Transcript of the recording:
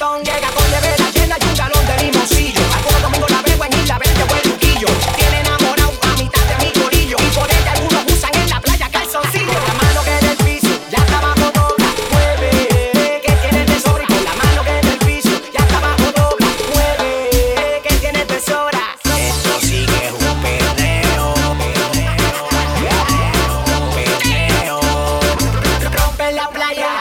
reggaetón llega con nevera llena y un galón de limoncillo. Algunos domingos la veo en Isla Verde o en Luquillo. Tiene enamorado a mitad de mi corillo. Y por ella algunos usan en la playa calzoncillo. Con la mano que en el piso, ya está abajo dobla, mueve. Que tiene de. Con la mano que en el piso, ya está abajo dobla, mueve. Que tiene de sobra. Esto sí que es un perreo. Perreo, perreo. Rompe la playa.